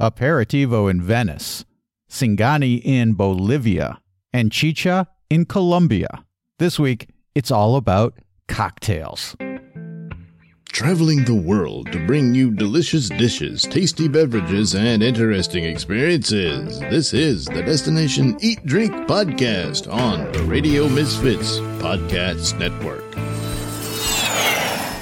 Aperitivo in Venice, Singani in Bolivia, and Chicha in Colombia. This week, it's all about cocktails. Traveling the world to bring you delicious dishes, tasty beverages, and interesting experiences. This is the Destination Eat Drink Podcast on the Radio Misfits Podcast Network.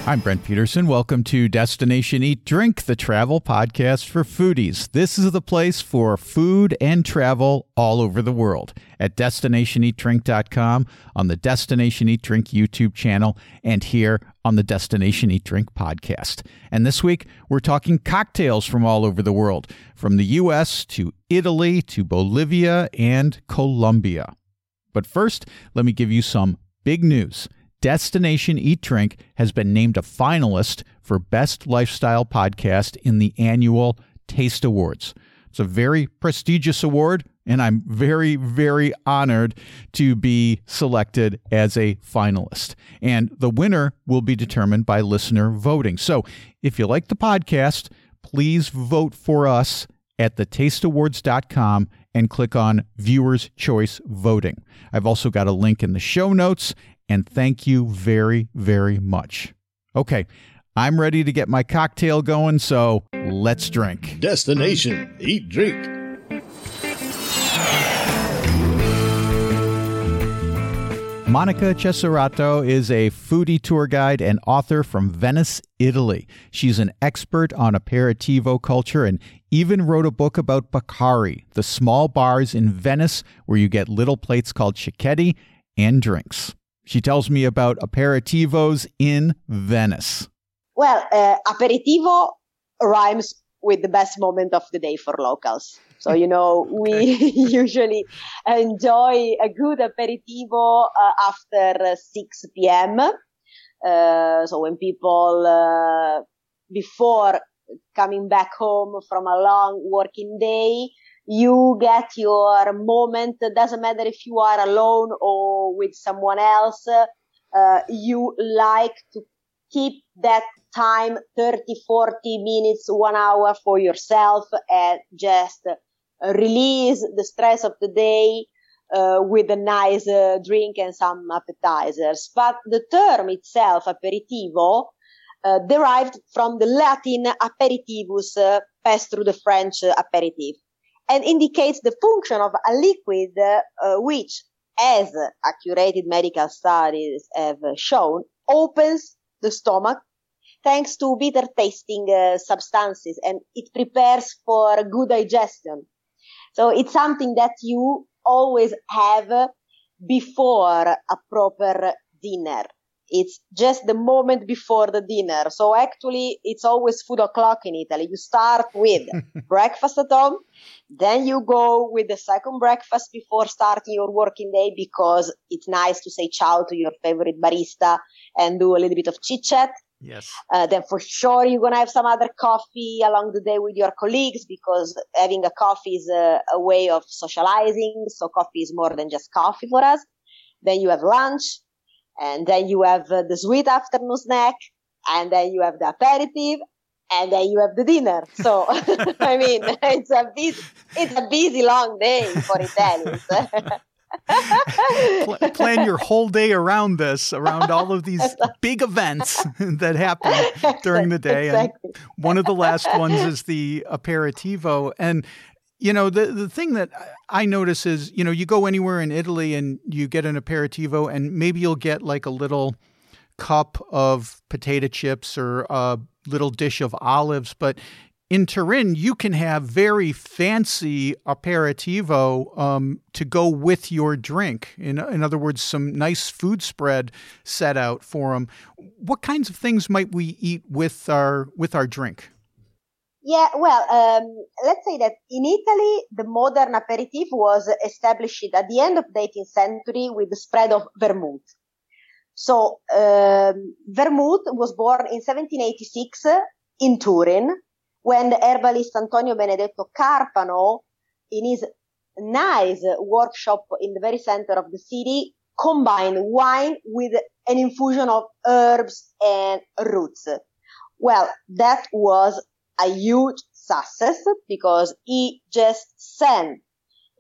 I'm Brent Peterson. Welcome to Destination Eat Drink, the travel podcast for foodies. This is the place for food and travel all over the world at destinationeatdrink.com, on the Destination Eat Drink YouTube channel, and here on the Destination Eat Drink podcast. And this week, we're talking cocktails from all over the world, from the US to Italy to Bolivia and Colombia. But first, let me give you some big news. Destination Eat Drink has been named a finalist for Best Lifestyle Podcast in the annual Taste Awards. It's a very prestigious award, and I'm very, very honored to be selected as a finalist. And the winner will be determined by listener voting. So if you like the podcast, please vote for us at thetasteawards.com and click on Viewers' Choice Voting. I've also got a link in the show notes and thank you very, very much. Okay, I'm ready to get my cocktail going, so let's drink. Destination Eat Drink. Monica Cesarato is a foodie tour guide and author from Venice, Italy. She's an expert on aperitivo culture and even wrote a book about Bacari, the small bars in Venice where you get little plates called cicchetti and drinks. She tells me about aperitivos in Venice. Well, uh, aperitivo rhymes with the best moment of the day for locals. So, you know, we usually enjoy a good aperitivo uh, after 6 p.m. Uh, so when people, uh, before coming back home from a long working day, you get your moment. It Doesn't matter if you are alone or with someone else. Uh, you like to keep that time 30, 40 minutes, one hour for yourself and just release the stress of the day uh, with a nice uh, drink and some appetizers. But the term itself, aperitivo, uh, derived from the Latin aperitivus, uh, passed through the French aperitif and indicates the function of a liquid uh, which, as accurate medical studies have shown, opens the stomach thanks to bitter tasting uh, substances and it prepares for good digestion. So it's something that you always have before a proper dinner. It's just the moment before the dinner. So actually, it's always food o'clock in Italy. You start with breakfast at home, then you go with the second breakfast before starting your working day because it's nice to say ciao to your favorite barista and do a little bit of chit chat. Yes. Uh, then for sure you're gonna have some other coffee along the day with your colleagues because having a coffee is a, a way of socializing. So coffee is more than just coffee for us. Then you have lunch and then you have uh, the sweet afternoon snack, and then you have the aperitif, and then you have the dinner. So, I mean, it's a busy, it's a busy long day for Italians. plan your whole day around this, around all of these big events that happen during the day. Exactly. And one of the last ones is the aperitivo. And you know, the, the thing that I notice is, you know, you go anywhere in Italy and you get an aperitivo, and maybe you'll get like a little cup of potato chips or a little dish of olives. But in Turin, you can have very fancy aperitivo um, to go with your drink. In, in other words, some nice food spread set out for them. What kinds of things might we eat with our with our drink? Yeah, well, um, let's say that in Italy, the modern aperitif was established at the end of the 18th century with the spread of vermouth. So, um, vermouth was born in 1786 in Turin when the herbalist Antonio Benedetto Carpano, in his nice workshop in the very center of the city, combined wine with an infusion of herbs and roots. Well, that was a huge success because he just sent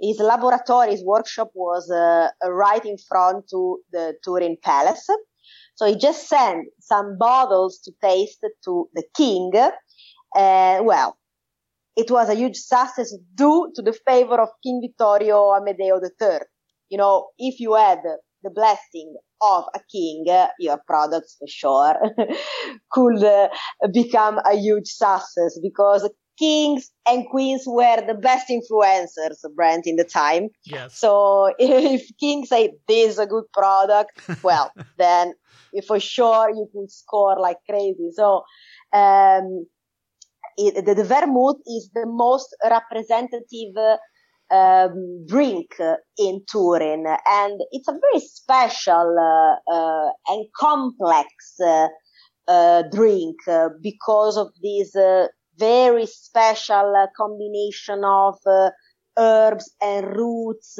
his laboratory, his workshop was uh, right in front to the Turin Palace. So he just sent some bottles to taste to the king. Uh, well, it was a huge success due to the favor of King Vittorio Amedeo III. You know, if you had the blessing of a king, your products for sure could uh, become a huge success because kings and queens were the best influencers, brand in the time. Yes. So if kings say this is a good product, well, then for sure you could score like crazy. So, um, it, the, the, vermouth is the most representative um, drink in Turin, and it's a very special uh, uh, and complex uh, uh drink uh, because of this uh, very special combination of herbs and roots,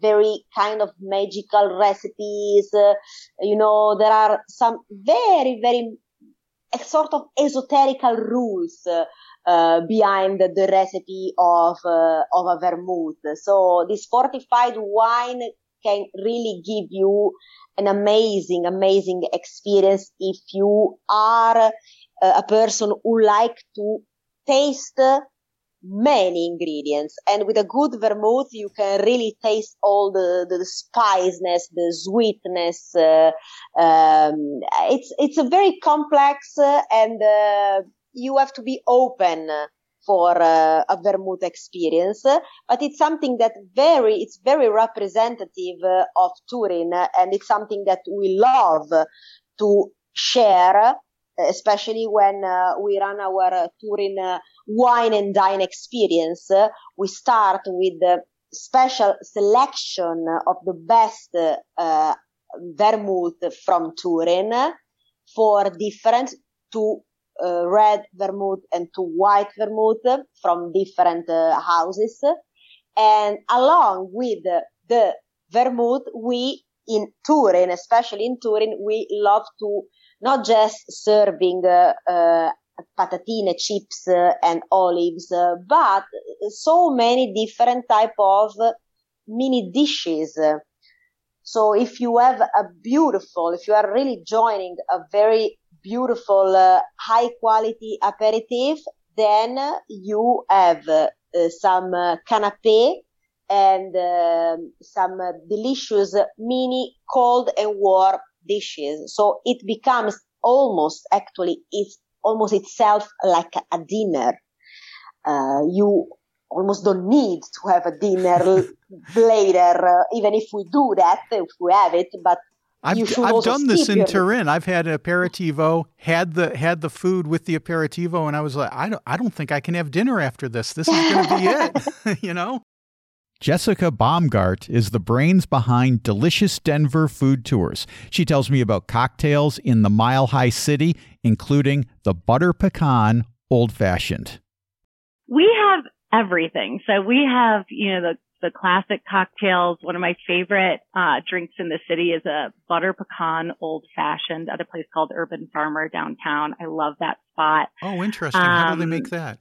very kind of magical recipes. you know, there are some very, very sort of esoterical rules uh, behind the, the recipe of uh, of a vermouth. So this fortified wine can really give you an amazing, amazing experience if you are uh, a person who like to taste many ingredients and with a good vermouth you can really taste all the, the, the spiciness the sweetness uh, um, it's it's a very complex uh, and uh, you have to be open for uh, a vermouth experience, but it's something that very, it's very representative uh, of Turin and it's something that we love to share, especially when uh, we run our Turin uh, wine and dine experience. we start with the special selection of the best uh, vermouth from Turin for different to uh, red vermouth and to white vermouth from different uh, houses. And along with the vermouth, we in Turin, especially in Turin, we love to not just serving uh, uh, patatine chips uh, and olives, but so many different type of mini dishes. So if you have a beautiful, if you are really joining a very beautiful, uh, high quality aperitif, then you have uh, some uh, canapé and um, some delicious mini cold and warm dishes. So it becomes almost actually it's almost itself like a dinner. Uh, you almost don't need to have a dinner later, uh, even if we do that, if we have it, but I've, I've done this in Turin. I've had an aperitivo, had the had the food with the aperitivo, and I was like, I don't I don't think I can have dinner after this. This is going to be it, you know. Jessica Baumgart is the brains behind Delicious Denver Food Tours. She tells me about cocktails in the Mile High City, including the Butter Pecan Old Fashioned. We have everything. So we have, you know, the the classic cocktails. One of my favorite uh, drinks in the city is a butter pecan old fashioned at a place called Urban Farmer downtown. I love that spot. Oh, interesting. How do they make um, that?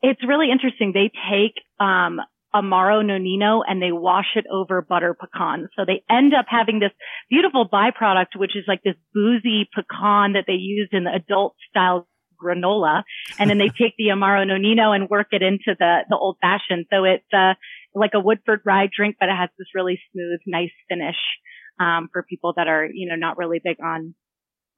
It's really interesting. They take um, Amaro Nonino and they wash it over butter pecan. So they end up having this beautiful byproduct, which is like this boozy pecan that they use in the adult style granola. And then they take the Amaro Nonino and work it into the, the old fashioned. So it's, uh, like a Woodford rye drink, but it has this really smooth, nice finish, um, for people that are, you know, not really big on,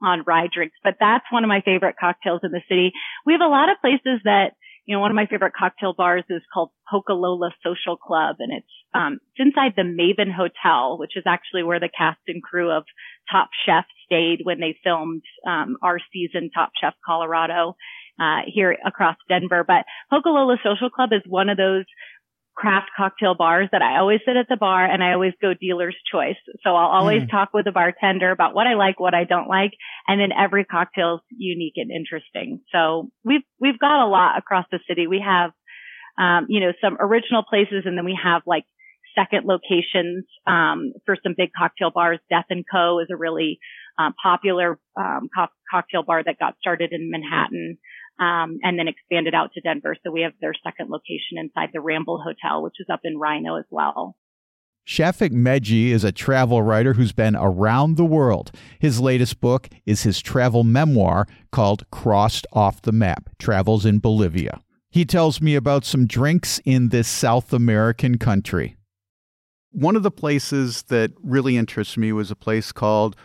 on rye drinks. But that's one of my favorite cocktails in the city. We have a lot of places that, you know, one of my favorite cocktail bars is called Poka Lola Social Club and it's, um, it's inside the Maven Hotel, which is actually where the cast and crew of Top Chef stayed when they filmed, um, our season Top Chef Colorado, uh, here across Denver. But Poka Lola Social Club is one of those craft cocktail bars that I always sit at the bar and I always go dealer's choice. So I'll always mm. talk with the bartender about what I like, what I don't like. And then every cocktail's unique and interesting. So we've, we've got a lot across the city. We have, um, you know, some original places and then we have like second locations, um, for some big cocktail bars. Death and Co is a really, um, popular, um, co- cocktail bar that got started in Manhattan. Um, and then expanded out to Denver. So we have their second location inside the Ramble Hotel, which is up in RiNo as well. Shafik Meghji is a travel writer who's been around the world. His latest book is his travel memoir called Crossed Off the Map Travels in Bolivia. He tells me about some drinks in this South American country. One of the places that really interests me was a place called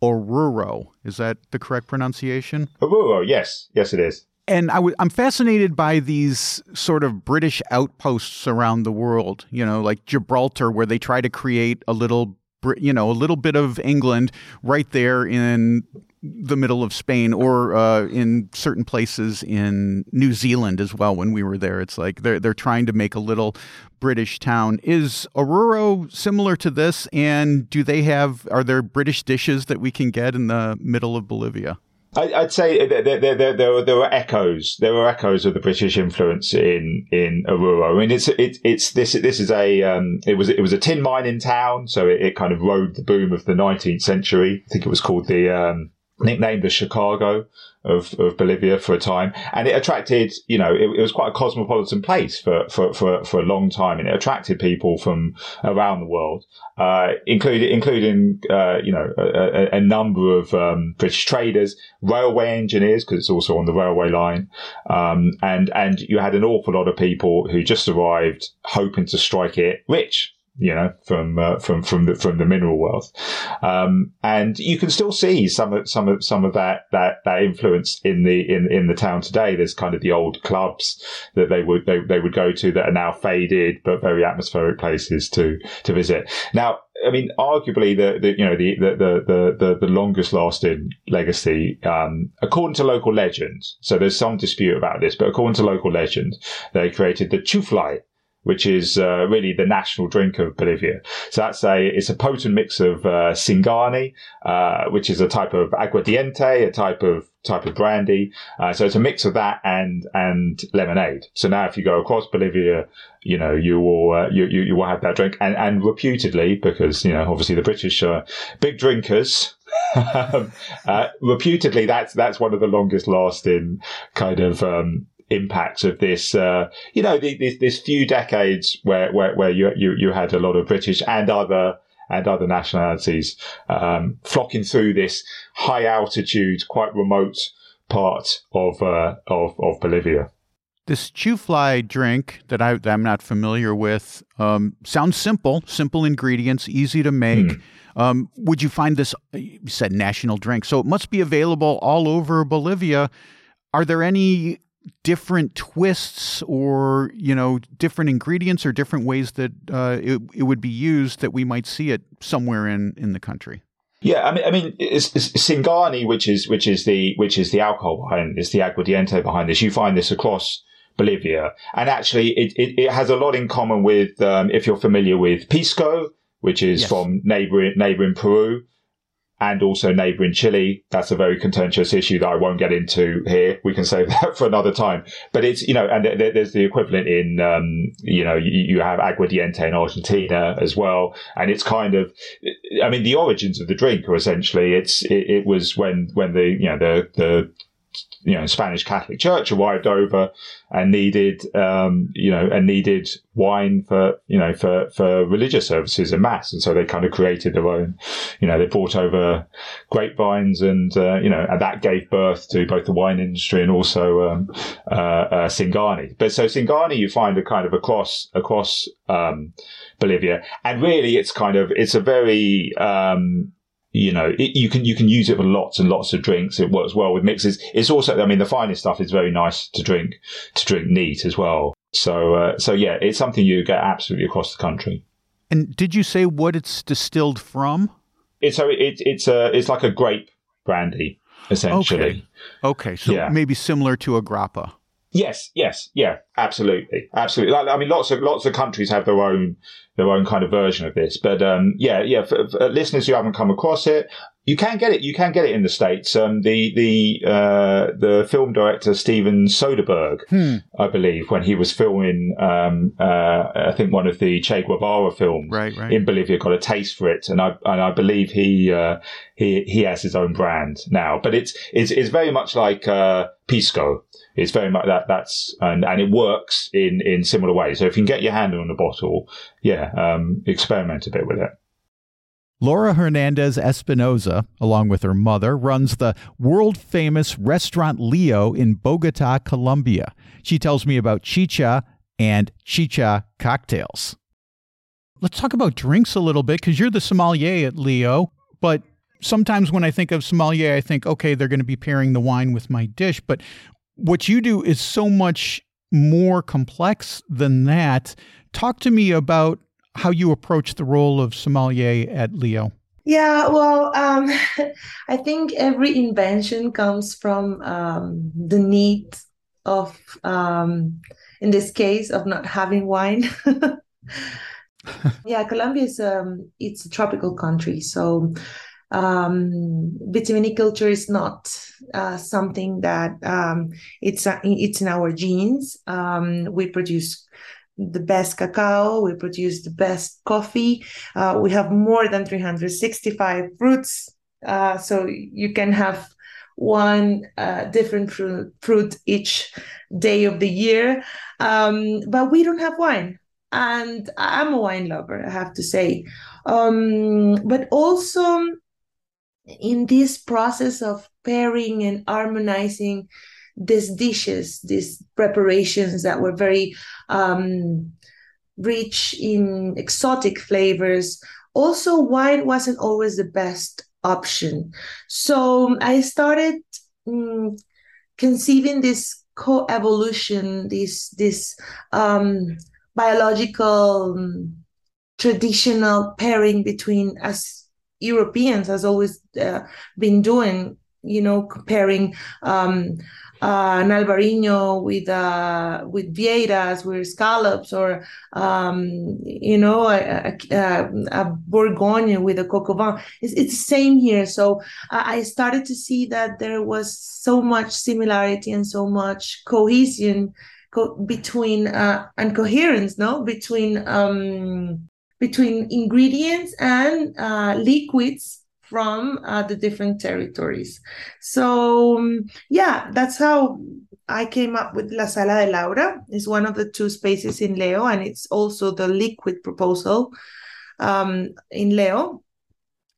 Oruro. Is that the correct pronunciation? Oruro, yes. Yes, it is and i w- I'm fascinated by these sort of British outposts around the world, you know, like Gibraltar, where they try to create a little, you know, a little bit of England right there in the middle of Spain or uh, in certain places in New Zealand as well. When we were there, it's like they're they're trying to make a little British town. Is Oruro similar to this? And do they have are there British dishes that we can get in the middle of Bolivia? I, would say there, there, there, there, were, there were echoes. There were echoes of the British influence in in Oruro. I mean, it's it's it's this this is a um, it was it was a tin mining town, so it, it kind of rode the boom of the 19th century. I think it was called the um, nicknamed the Chicago of, of Bolivia for a time. And it attracted, you know, it, it, was quite a cosmopolitan place for, for, for, for a long time. And it attracted people from around the world, uh, including, including, uh, you know, a, a number of, um, British traders, railway engineers, because it's also on the railway line. Um, and, and you had an awful lot of people who just arrived hoping to strike it rich you know, from uh, from from the from the mineral wealth, um, and you can still see some of some of some of that that that influence in the in in the town today. There's kind of the old clubs that they would they, they would go to that are now faded, but very atmospheric places to to visit. Now, I mean, arguably the, the you know the the the the, the longest lasting legacy, um, according to local legend. So there's some dispute about this, but according to local legend, they created the chuflay, which is uh, really the national drink of Bolivia. So that's a it's a potent mix of uh, Singani, uh, which is a type of aguardiente, a type of type of brandy. Uh, so it's a mix of that and and lemonade. So now if you go across Bolivia, you know you will uh, you, you, you will have that drink and and reputedly because you know obviously the British are big drinkers. um, uh, reputedly, that's that's one of the longest lasting kind of um, impacts of this, uh, you know, this, this few decades where, where, where you, you, you had a lot of British and other, and other nationalities, um, flocking through this high altitude, quite remote part of, uh, of, of Bolivia. This chuflay drink that, I, am not familiar with um, sounds simple, simple ingredients, easy to make. Mm. Um, would you find this, you said national drink, so it must be available all over Bolivia. Are there any different twists or you know different ingredients or different ways that uh, it, it would be used that we might see it somewhere in in the country yeah, I mean, I mean, it's, it's Singani, which is which is the which is the alcohol behind this, the aguardiente behind this. You find this across Bolivia, and actually, it, it, it has a lot in common with um, if you're familiar with pisco, which is yes. from neighboring neighboring Peru and also neighbouring Chile. That's a very contentious issue that I won't get into here. We can save that for another time. But it's, you know, and th- there's the equivalent in, um, you know, you, you, have aguardiente in Argentina as well. And it's kind of, I mean, the origins of the drink are essentially, it's, it, it was when, when the, you know, the, the, you know, Spanish Catholic Church arrived over and needed, um, you know, and needed wine for, you know, for, for religious services and mass. And so they kind of created their own, you know, they brought over grapevines and, uh, you know, and that gave birth to both the wine industry and also, um, uh, uh, Singani. But so Singani, you find a kind of across, across, um, Bolivia. And really it's kind of, it's a very, um, you know, it, you can you can use it for lots and lots of drinks. It works well with mixes. It's also, I mean, the finest stuff is very nice to drink to drink neat as well. So, uh, so yeah, it's something you get absolutely across the country. And did you say what it's distilled from? It's so it, it's a it's like a grape brandy essentially. Okay, okay. so yeah. maybe similar to a grappa. Yes, yes, yeah, absolutely, absolutely. I mean, lots of lots of countries have their own their own kind of version of this, but um, yeah, yeah. For, for, listeners who haven't come across it, you can get it. You can get it in the states. Um, the the uh, the film director Steven Soderbergh, hmm. I believe, when he was filming, um, uh, I think one of the Che Guevara films right, right. in Bolivia, got a taste for it, and I and I believe he uh, he he has his own brand now. But it's it's it's very much like uh, pisco it's very much that that's and, and it works in in similar ways. So if you can get your hand on the bottle, yeah, um, experiment a bit with it. Laura Hernandez Espinoza, along with her mother, runs the world famous restaurant Leo in Bogota, Colombia. She tells me about chicha and chicha cocktails. Let's talk about drinks a little bit because you're the sommelier at Leo. But sometimes when I think of sommelier, I think, okay, they're going to be pairing the wine with my dish. But what you do is so much more complex than that. Talk to me about how you approach the role of sommelier at Leo. Yeah, well, um, I think every invention comes from um, the need of, um, in this case, of not having wine. yeah, Colombia is um, it's a tropical country, so um, vitiviniculture is not uh, something that um, it's uh, it's in our genes. Um, we produce the best cacao, we produce the best coffee. Uh, we have more than 365 fruits, uh, so you can have one uh, different fruit, fruit each day of the year. Um, but we don't have wine and I'm a wine lover, I have to say. Um, but also in this process of pairing and harmonizing these dishes, these preparations that were very um, rich in exotic flavors, also wine wasn't always the best option. So I started um, conceiving this co-evolution, this this um, biological um, traditional pairing between us Europeans has always uh, been doing, you know, comparing um, uh, an Albarino with uh, with Vieiras, with scallops, or um, you know, a, a, a, Bourgogne with a coq vin. It's, it's the same here. So I started to see that there was so much similarity and so much cohesion co- between uh, and coherence, no, between um, between ingredients and uh, liquids from uh, the different territories. So um, yeah, that's how I came up with La Sala de Laura. It's one of the two spaces in Leo, and it's also the liquid proposal um, in Leo.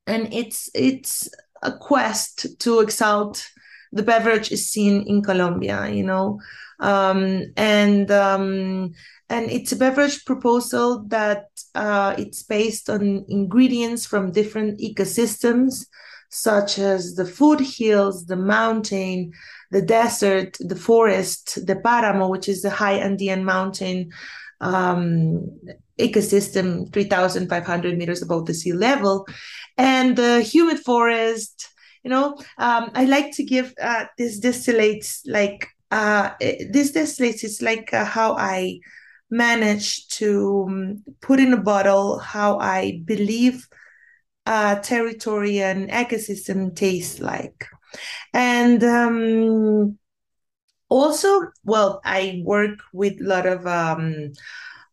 And it's it's a quest to exalt the beverage scene in Colombia. You know, um, and um, and it's a beverage proposal that uh, it's based on ingredients from different ecosystems such as the foothills, the mountain, the desert, the forest, the paramo, which is the high Andean mountain um, ecosystem, 3,500 meters above the sea level, and the humid forest. You know, um, I like to give uh, this distillates like uh, this distillate is like uh, how I manage to um, put in a bottle how I believe uh, territory and ecosystem tastes like. And um, also, well, I work with a lot of um,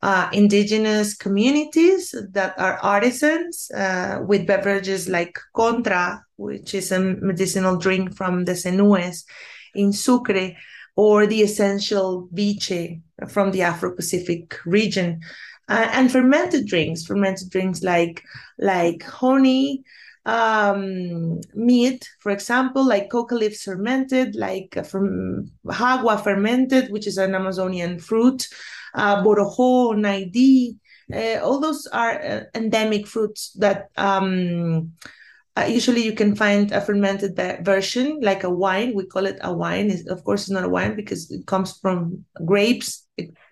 uh, indigenous communities that are artisans uh, with beverages like Contra, which is a medicinal drink from the Zenúes in Sucre or the essential viche from the Afro-Pacific region, uh, and fermented drinks, fermented drinks like like honey, um, mead, for example, like coca leaves fermented, like uh, from jagua fermented, which is an Amazonian fruit, uh, borojo, naidi. Uh, all those are uh, endemic fruits that um, uh, usually, you can find a fermented version, like a wine. We call it a wine. It's, of course, it's not a wine because it comes from grapes,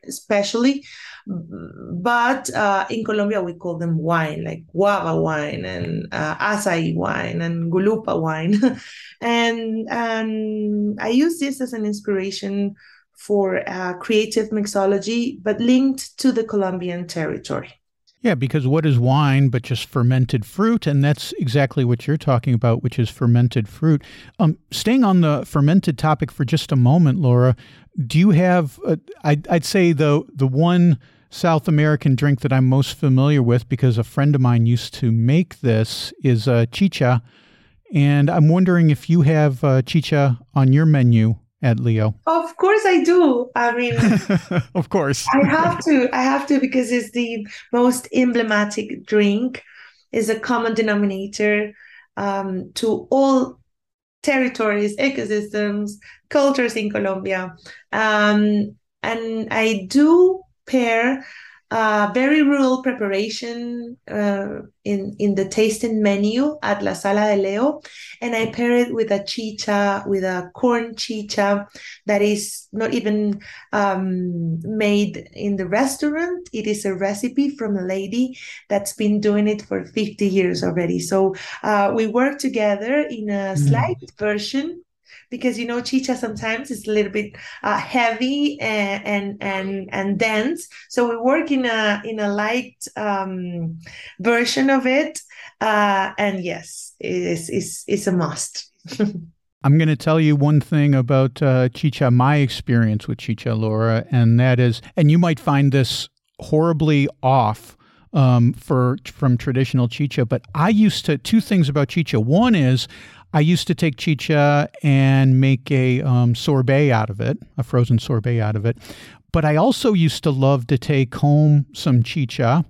especially. But uh, in Colombia, we call them wine, like guava wine and uh, acai wine and gulupa wine. and, and I use this as an inspiration for uh, creative mixology, but linked to the Colombian territory. Yeah, because what is wine but just fermented fruit? And that's exactly what you're talking about, which is fermented fruit. Um, staying on the fermented topic for just a moment, Laura, do you have, uh, I'd, I'd say the, the one South American drink that I'm most familiar with because a friend of mine used to make this is uh, chicha. And I'm wondering if you have uh, chicha on your menu at Leo? Of course I do. I mean, of course. I have to. I have to because it's the most emblematic drink. Is a common denominator um, to all territories, ecosystems, cultures in Colombia. Um, and I do pair uh, very rural preparation uh, in in the tasting menu at La Sala de Leo, and I pair it with a chicha, with a corn chicha that is not even um, made in the restaurant. It is a recipe from a lady that's been doing it for 50 years already. So uh, we work together in a mm. slight version because you know chicha sometimes is a little bit uh, heavy and, and and and dense so we work in a in a light um, version of it uh, and yes it is it's, it's a must I'm going to tell you one thing about uh, chicha, my experience with chicha, Laura, and that is, and you might find this horribly off um, for from traditional chicha, but I used to two things about chicha. One is I used to take chicha and make a um, sorbet out of it, a frozen sorbet out of it. But I also used to love to take home some chicha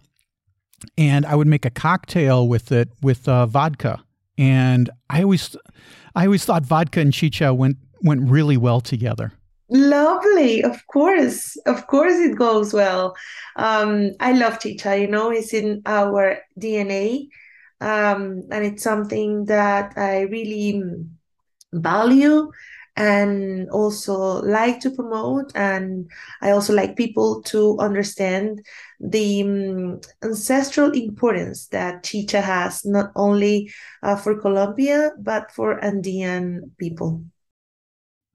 and I would make a cocktail with it with uh, vodka. And I always, I always thought vodka and chicha went went really well together. Lovely, of course, of course, it goes well. Um, I love chicha. You know, it's in our DNA um, and it's something that I really value and also like to promote. And i also like people to understand the um, ancestral importance that chicha has not only uh, for colombia but for andean people.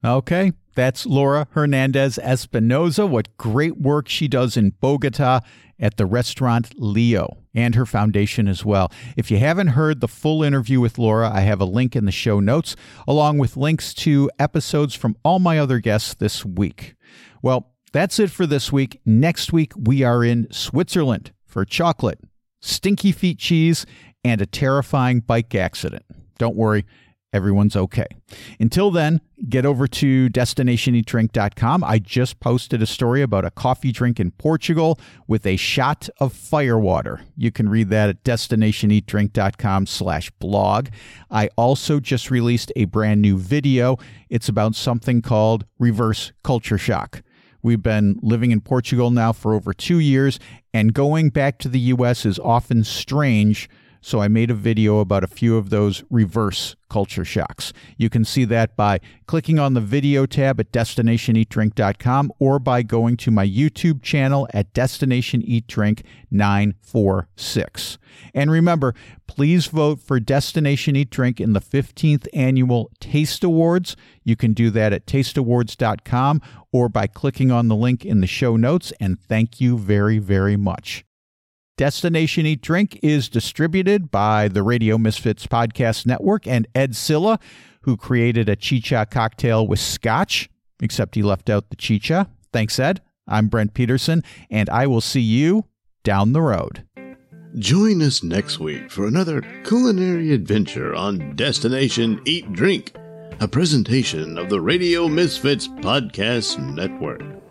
Okay that's laura hernandez espinoza what great work she does in bogota at the restaurant Leo and her foundation as well. If you haven't heard the full interview with Laura, I have a link in the show notes, along with links to episodes from all my other guests this week. Well, that's it for this week. Next week, we are in Switzerland for chocolate, stinky feet cheese, and a terrifying bike accident. Don't worry, everyone's okay. Until then, get over to destinationeatdrink.com. I just posted a story about a coffee drink in Portugal with a shot of firewater. You can read that at destinationeatdrink.com slash blog. I also just released a brand new video. It's about something called reverse culture shock. We've been living in Portugal now for over two years, and going back to the U.S. is often strange – so I made a video about a few of those reverse culture shocks. You can see that by clicking on the video tab at destinationeatdrink.com or by going to my YouTube channel at Destination Eat Drink 946. And remember, please vote for Destination Eat Drink in the 15th annual Taste Awards. You can do that at tasteawards.com or by clicking on the link in the show notes. And thank you very, very much. Destination Eat Drink is distributed by the Radio Misfits Podcast Network and Ed Silla, who created a chicha cocktail with scotch, except he left out the chicha. Thanks, Ed. I'm Brent Peterson, and I will see you down the road. Join us next week for another culinary adventure on Destination Eat Drink, a presentation of the Radio Misfits Podcast Network.